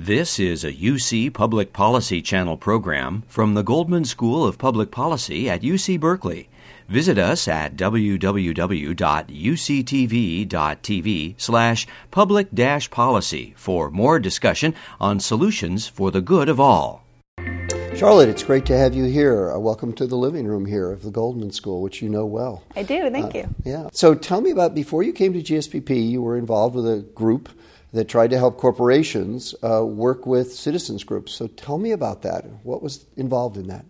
This is a UC Public Policy Channel program from the Goldman School of Public Policy at UC Berkeley. Visit us at www.uctv.tv slash public policy for more discussion on solutions for the good of all. Charlotte, it's great to have you here. Uh, welcome to the living room here of the Goldman School, which you know well. I do, thank uh, you. Yeah. So tell me about before you came to GSPP, you were involved with a group that tried to help corporations uh, work with citizens groups. So tell me about that. What was involved in that?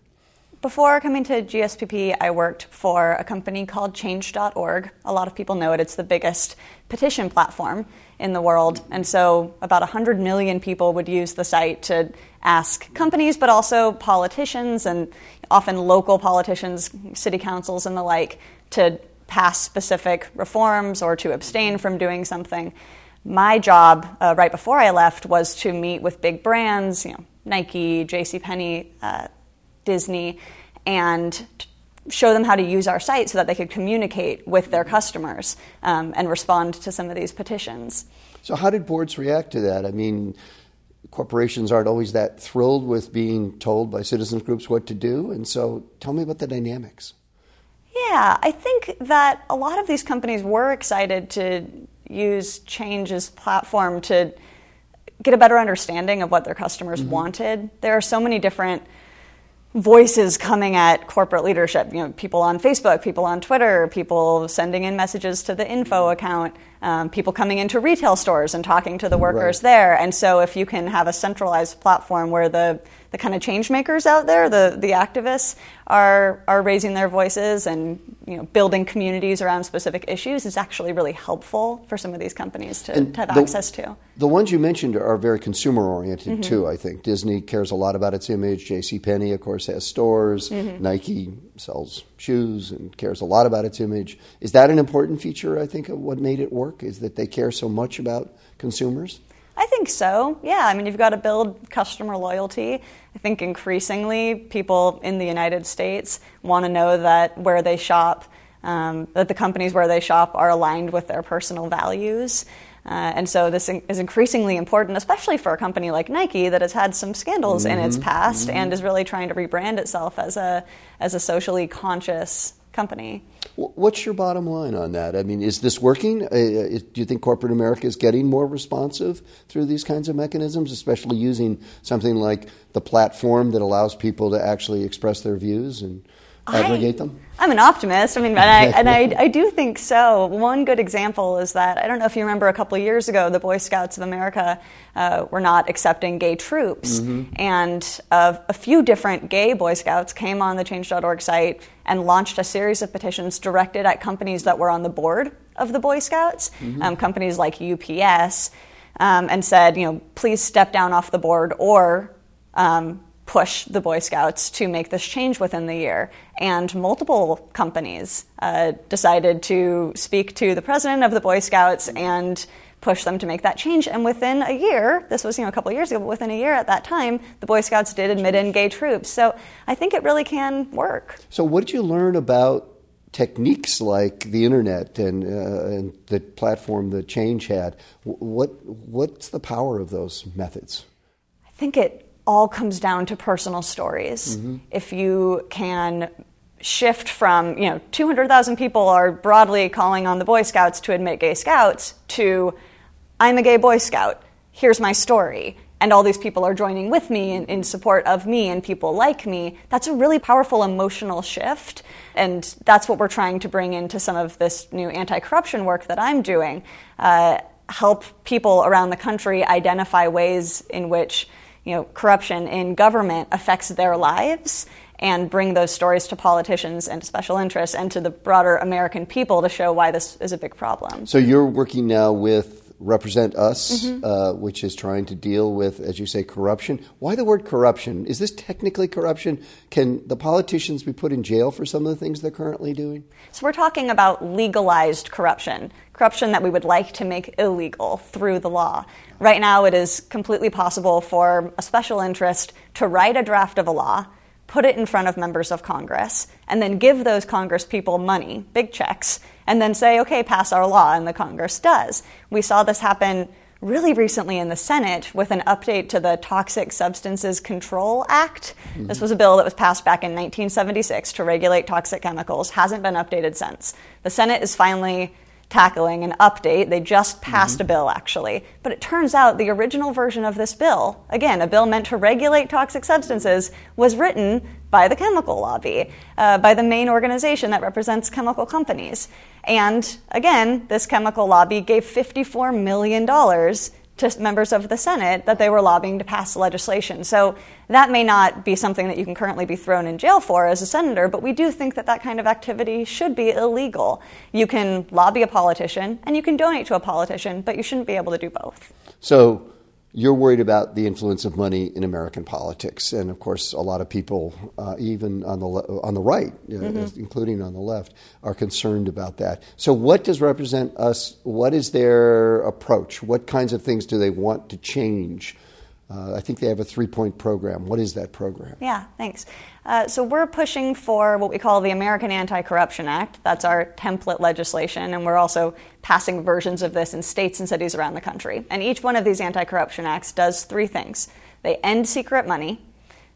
Before coming to GSPP, I worked for a company called Change.org. A lot of people know it. It's the biggest petition platform in the world. And so about 100 million people would use the site to ask companies, but also politicians and often local politicians, city councils, and the like, to pass specific reforms or to abstain from doing something my job uh, right before I left was to meet with big brands, you know, Nike, J.C. uh, Disney, and show them how to use our site so that they could communicate with their customers um, and respond to some of these petitions. So, how did boards react to that? I mean, corporations aren't always that thrilled with being told by citizens groups what to do, and so tell me about the dynamics. Yeah, I think that a lot of these companies were excited to use Change's platform to get a better understanding of what their customers mm-hmm. wanted. There are so many different voices coming at corporate leadership. You know, people on Facebook, people on Twitter, people sending in messages to the info mm-hmm. account, um, people coming into retail stores and talking to the workers right. there. And so, if you can have a centralized platform where the the kind of change makers out there, the the activists, are are raising their voices and you know building communities around specific issues is actually really helpful for some of these companies to, to have the, access to. The ones you mentioned are very consumer oriented mm-hmm. too. I think Disney cares a lot about its image. J.C. Penney, of course, has stores. Mm-hmm. Nike sells shoes and cares a lot about its image. Is that an important feature? I think of what made it work is that they care so much about consumers. I think so. Yeah, I mean, you've got to build customer loyalty. I think increasingly people in the United States want to know that where they shop, um, that the companies where they shop are aligned with their personal values. Uh, and so this is increasingly important, especially for a company like Nike that has had some scandals mm-hmm. in its mm-hmm. past mm-hmm. and is really trying to rebrand itself as a as a socially conscious company. What's your bottom line on that? I mean, is this working? Uh, do you think corporate America is getting more responsive through these kinds of mechanisms, especially using something like the platform that allows people to actually express their views and I, them? I'm an optimist. I mean, and I, and I, I do think so. One good example is that I don't know if you remember a couple of years ago, the Boy Scouts of America uh, were not accepting gay troops, mm-hmm. and uh, a few different gay Boy Scouts came on the Change.org site and launched a series of petitions directed at companies that were on the board of the Boy Scouts, mm-hmm. um, companies like UPS, um, and said, you know, please step down off the board or um, push the Boy Scouts to make this change within the year. And multiple companies uh, decided to speak to the president of the Boy Scouts and push them to make that change. And within a year, this was you know a couple of years ago, but within a year at that time, the Boy Scouts did admit in gay troops. So I think it really can work. So what did you learn about? Techniques like the internet and, uh, and the platform that Change had, what what's the power of those methods? I think it all comes down to personal stories. Mm-hmm. If you can shift from, you know, 200,000 people are broadly calling on the Boy Scouts to admit gay scouts to I'm a gay Boy Scout, here's my story, and all these people are joining with me in, in, support of me and people like me, that's a really powerful emotional shift. And that's what we're trying to bring into some of this new anti corruption work that I'm doing. Uh, help people around the country identify ways in which you know, corruption in government affects their lives and bring those stories to politicians and to special interests and to the broader American people to show why this is a big problem. So you're working now with Represent Us, mm-hmm. uh, which is trying to deal with, as you say, corruption. Why the word corruption? Is this technically corruption? Can the politicians be put in jail for some of the things they're currently doing? So we're talking about legalized corruption, corruption that we would like to make illegal through the law. Right now, it is completely possible for a special interest to write a draft of a law put it in front of members of Congress, and then give those Congress people money, big checks, and then say, okay, pass our law, and the Congress does. We saw this happen really recently in the Senate with an update to the Toxic Substances Control Act. Mm-hmm. This was a bill that was passed back in 1976 to regulate toxic chemicals, hasn't been updated since. The Senate is finally tackling an update. They just passed mm-hmm. a bill, actually. But it turns out the original version of this bill, again, a bill meant to regulate toxic substances, was written by the chemical lobby, uh, by the main organization that represents chemical companies. And again, this chemical lobby gave $54 million to members of the Senate that they were lobbying to pass legislation. So that may not be something that you can currently be thrown in jail for as a senator, but we do think that that kind of activity should be illegal. You can lobby a politician and you can donate to a politician, but you shouldn't be able to do both. So you're worried about the influence of money in American politics, and of course, a lot of people, uh, even on the le- on the right, uh, mm-hmm. including on the left, are concerned about that. So, what does represent us? What is their approach? What kinds of things do they want to change? Uh, I think they have a three point program. What is that program? Yeah, thanks. Uh, so we're pushing for what we call the American Anti Corruption Act. That's our template legislation, and we're also passing versions of this in states and cities around the country. And each one of these anti corruption acts does three things they end secret money.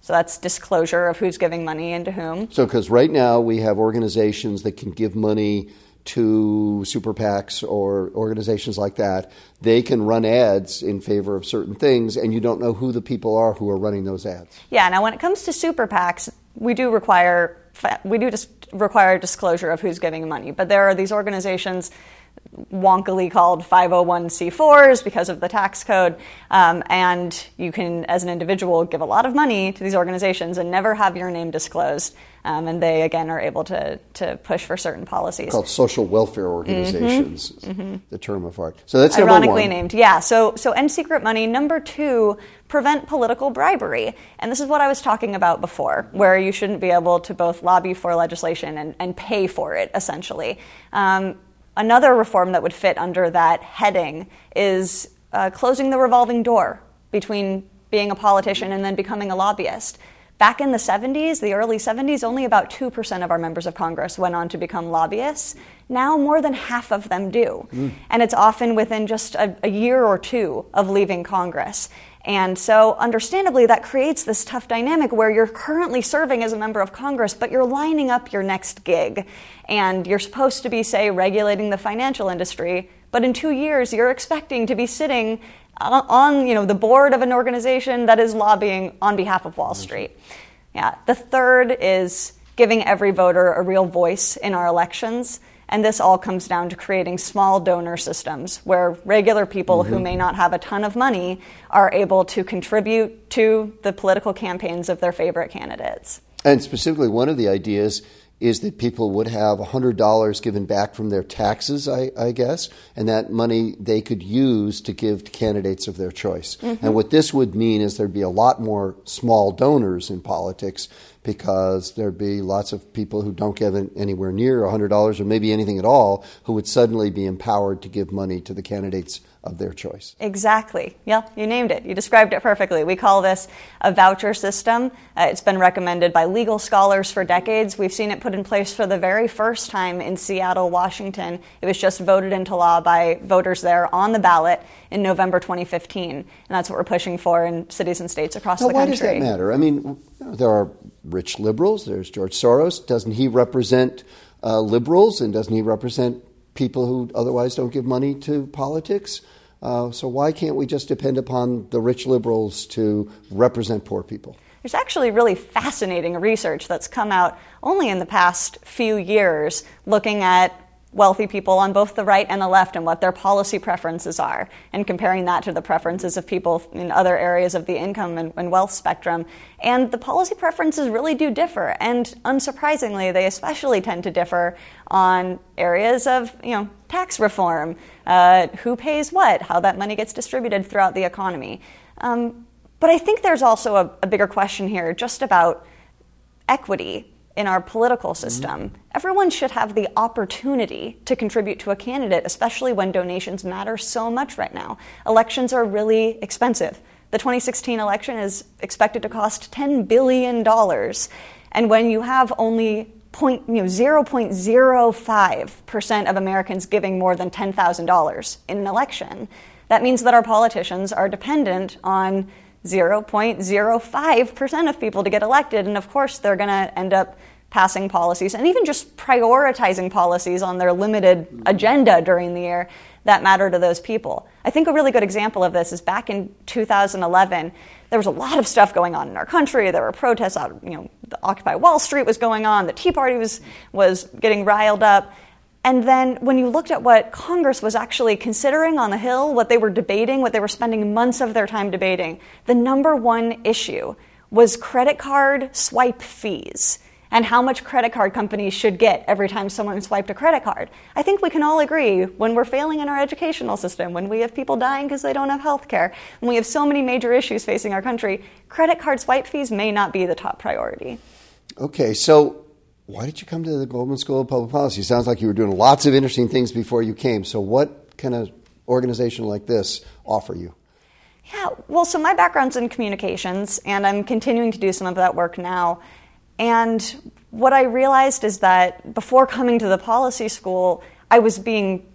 So that's disclosure of who's giving money and to whom. So, because right now we have organizations that can give money to super PACs or organizations like that, they can run ads in favor of certain things, and you don't know who the people are who are running those ads. Yeah. Now, when it comes to super PACs, we do require we do just require disclosure of who's giving money, but there are these organizations wonkily called 501c4s because of the tax code. Um, and you can, as an individual, give a lot of money to these organizations and never have your name disclosed. Um, and they, again, are able to, to push for certain policies. Called social welfare organizations, mm-hmm. Mm-hmm. the term of art. So that's Ironically named, yeah. So, so end secret money. Number two, prevent political bribery. And this is what I was talking about before, where you shouldn't be able to both lobby for legislation and, and pay for it, essentially. Um, Another reform that would fit under that heading is uh, closing the revolving door between being a politician and then becoming a lobbyist. Back in the 70s, the early 70s, only about 2% of our members of Congress went on to become lobbyists. Now, more than half of them do. Mm. And it's often within just a, a year or two of leaving Congress. And so, understandably, that creates this tough dynamic where you're currently serving as a member of Congress, but you're lining up your next gig. And you're supposed to be, say, regulating the financial industry, but in two years, you're expecting to be sitting on you know, the board of an organization that is lobbying on behalf of Wall Street. Yeah. The third is giving every voter a real voice in our elections. And this all comes down to creating small donor systems where regular people mm-hmm. who may not have a ton of money are able to contribute to the political campaigns of their favorite candidates. And specifically, one of the ideas is that people would have $100 given back from their taxes, I, I, guess, and that money they could use to give to candidates of their choice. Mm-hmm. And what this would mean is there'd be a lot more small donors in politics because there'd be lots of people who don't give anywhere near $100 or maybe anything at all who would suddenly be empowered to give money to the candidates of their choice. Exactly. Yeah, you named it. You described it perfectly. We call this a voucher system. Uh, it's been recommended by legal scholars for decades. We've seen it put in place for the very first time in Seattle, Washington. It was just voted into law by voters there on the ballot in November 2015. And that's what we're pushing for in cities and states across now, the country. Why does that matter? I mean, there are rich liberals. There's George Soros. Doesn't he represent uh, liberals? And doesn't he represent people who otherwise don't give money to politics. Uh, so why can't we just depend upon the rich liberals to represent poor people? There's actually really fascinating research that's come out only in the past few years looking at wealthy people on both the right and the left and what their policy preferences are, and comparing that to the preferences of people in other areas of the income and, and, wealth spectrum. And the policy preferences really do differ, and unsurprisingly, they especially tend to differ on areas of you know tax reform, uh, who pays what, how that money gets distributed throughout the economy. Um, but I think there's also a, a bigger question here, just about equity in our political system. Mm-hmm. Everyone should have the opportunity to contribute to a candidate, especially when donations matter so much right now. Elections are really expensive. The 2016 election is expected to cost $10 billion. And when you have only point, you know, 0.05% of Americans giving more than $10,000 in an election, that means that our politicians are dependent on 0.05% of people to get elected. And of course, they're going to end up passing policies and even just prioritizing policies on their limited agenda during the year that matter to those people. I think a really good example of this is back in 2011. There was a lot of stuff going on in our country. There were protests out, you know, the Occupy Wall Street was going on. The Tea Party was was getting riled up. And then when you looked at what Congress was actually considering on the Hill, what they were debating, what they were spending months of their time debating, the number one issue was credit card swipe fees and how much credit card companies should get every time someone swiped a credit card. I think we can all agree when we're failing in our educational system, when we have people dying because they don't have health care, when we have so many major issues facing our country, credit card swipe fees may not be the top priority. Okay, so why did you come to the Goldman School of Public Policy? Sounds like you were doing lots of interesting things before you came. So, what kind of organization like this offer you? Yeah, well, so my background's in communications, and I'm continuing to do some of that work now. And what I realized is that before coming to the policy school, I was being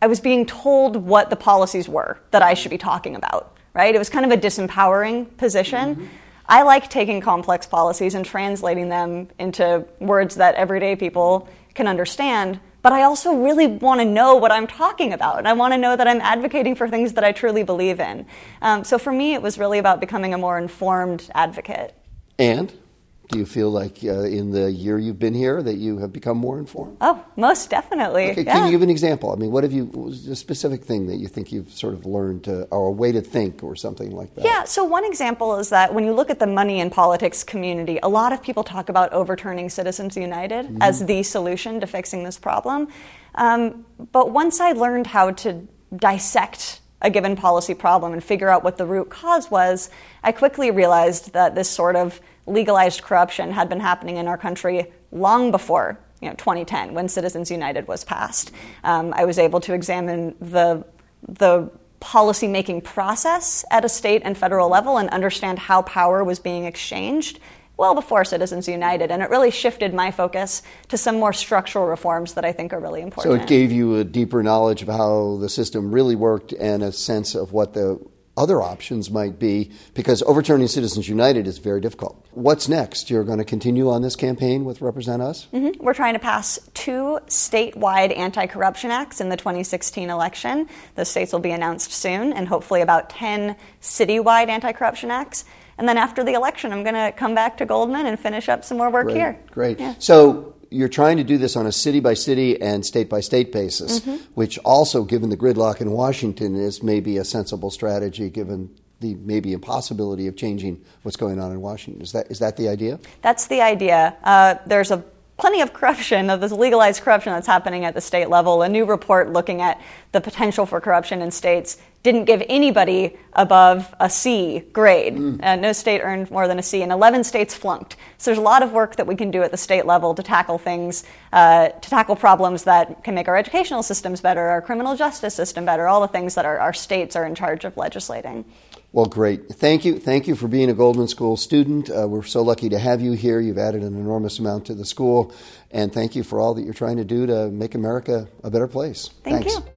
I was being told what the policies were that I should be talking about, right? It was kind of a disempowering position. Mm-hmm. I like taking complex policies and translating them into words that everyday people can understand, but I also really want to know what I'm talking about. And I want to know that I'm advocating for things that I truly believe in. Um, so for me, it was really about becoming a more informed advocate. And? Do you feel like uh, in the year you've been here that you have become more informed? Oh, most definitely. Okay, yeah. Can you give an example? I mean, what have you, a specific thing that you think you've sort of learned to, or a way to think or something like that? Yeah, so one example is that when you look at the money in politics community, a lot of people talk about overturning Citizens United mm-hmm. as the solution to fixing this problem. Um, but once I learned how to dissect a given policy problem and figure out what the root cause was, I quickly realized that this sort of legalized corruption had been happening in our country long before you know, 2010 when Citizens United was passed. Um, I was able to examine the, the policymaking process at a state and federal level and understand how power was being exchanged well before Citizens United, and it really shifted my focus to some more structural reforms that I think are really important. So it gave you a deeper knowledge of how the system really worked and a sense of what the other options might be because overturning Citizens United is very difficult. What's next? You're going to continue on this campaign with Represent Us? Mm-hmm. We're trying to pass two statewide anti corruption acts in the 2016 election. Those states will be announced soon, and hopefully about 10 citywide anti corruption acts. And then after the election, I'm going to come back to Goldman and finish up some more work great, here. Great. Yeah. So you're trying to do this on a city by city and state by state basis, mm-hmm. which also, given the gridlock in Washington, is maybe a sensible strategy given the maybe impossibility of changing what's going on in Washington. Is that is that the idea? That's the idea. Uh, there's a plenty of corruption, of this legalized corruption that's happening at the state level. A new report looking at the potential for corruption in states didn't give anybody above a C grade. Mm. Uh, no state earned more than a C, and 11 states flunked. So there's a lot of work that we can do at the state level to tackle things, uh, to tackle problems that can make our educational systems better, our criminal justice system better, all the things that our, our states are in charge of legislating. Well, great. Thank you. Thank you for being a Goldman School student. Uh, we're so lucky to have you here. You've added an enormous amount to the school. And thank you for all that you're trying to do to make America a better place. Thank Thanks. you.